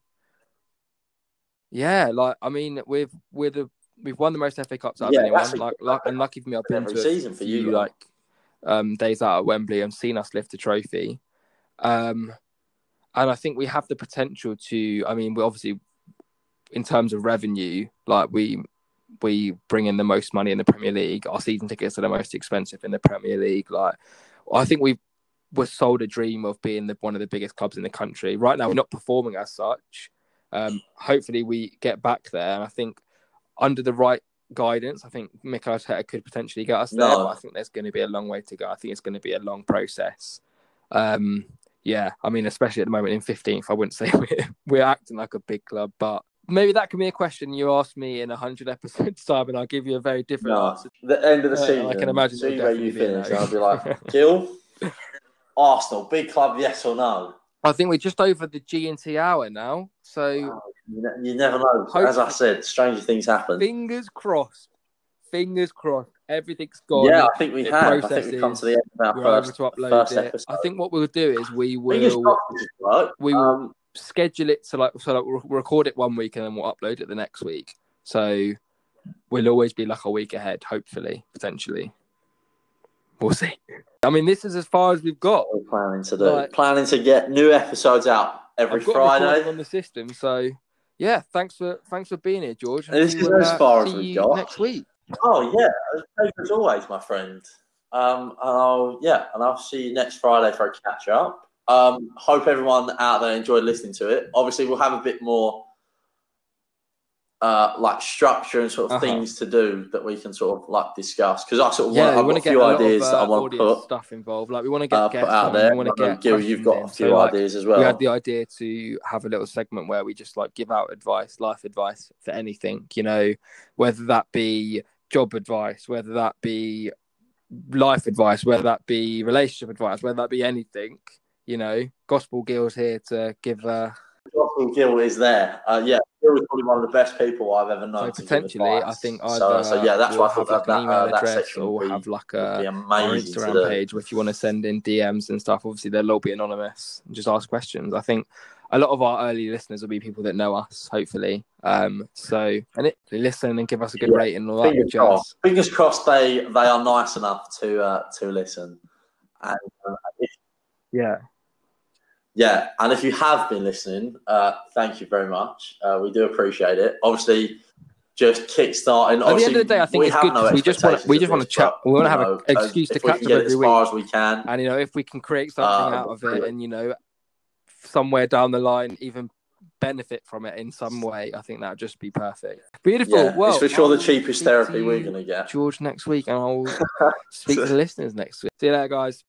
Yeah, like I mean, we've we're the we've won the most FA Cups out of Yeah, anyone. Like, like and lucky for me, I've been to a season for you like um, days out at Wembley and seen us lift a trophy. Um, and I think we have the potential to. I mean, we obviously, in terms of revenue, like we we bring in the most money in the Premier League. Our season tickets are the most expensive in the Premier League. Like, I think we were sold a dream of being the, one of the biggest clubs in the country. Right now, we're not performing as such. Um, hopefully, we get back there, and I think under the right guidance, I think Mikel Arteta could potentially get us there. No. But I think there's going to be a long way to go. I think it's going to be a long process. Um, yeah, I mean, especially at the moment in 15th, I wouldn't *laughs* say we're, we're acting like a big club, but maybe that can be a question you ask me in a 100 episodes *laughs* time, and I'll give you a very different No. answer. The end of the Uh, season. I can imagine See where you finish. I'll be like, *laughs* Gil, Arsenal, big club, yes or no? I think we're just over the G and T hour now, so You, ne- you never know. As I said, stranger things happen. fingers crossed. fingers crossed, everything's gone. Yeah, I think we it have. I think we've come to the end of our We're first, to upload first it. episode. I think what we'll do is we will crossed we will- Um, schedule it to like so like we'll record it one week and then we'll upload it the next week. So we'll always be like a week ahead, hopefully, potentially. We'll see. I mean, this is as far as we've got. we're planning to do. Right. Planning to get new episodes out every I've got Friday. on the system, so yeah. Thanks for thanks for being here, George. and This we is will, as uh, far as we've got. next week. Oh yeah, as as always, my friend. Um, and I'll yeah, and I'll see you next Friday for a catch up. Um, hope everyone out there enjoyed listening to it. Obviously, we'll have a bit more uh, like structure and sort of Uh-huh. things to do that we can sort of like discuss because I sort of Yeah, want, I've got to a few ideas of, that I uh, want to put, stuff involved. Like we want to get uh, guests out there. We want to get Gil, you've got a few. So, like, ideas as well. We had the idea to have a little segment where we just like give out advice, life advice for anything, you know, whether that be job advice, whether that be life advice, whether that be relationship advice, whether that be anything, you know. Gospel Gil's here to give uh Joshua Gill is there. Uh, yeah, Gill is probably one of the best people I've ever known. so potentially I think either so. So yeah, that's why I thought have that, like an email uh, that address or be, have like a our amazing to Instagram page where if you want to send in DMs and stuff, obviously they'll all be anonymous and just ask questions. I think a lot of our early listeners will be people that know us, hopefully. Um, so and it they listen and give us a good Yeah. rating and all that Fingers crossed. Fingers crossed they they are nice enough to uh, to listen. And uh, if, Yeah. Yeah, and if you have been listening, uh, thank you very much. Uh, we do appreciate it. Obviously, just kickstarting. At the end of the day, I think we it's good no we just wanna- we just wanna chat- we wanna have an excuse to catch up every as far as we can. And you know, if we can create something Uh, out of it and you know somewhere down the line even benefit from it in some way, I think that would just be perfect. Beautiful. Yeah, well, it's for sure the cheapest therapy we're going to get. George next week and I'll *laughs* speak to the listeners next week. See you later, guys.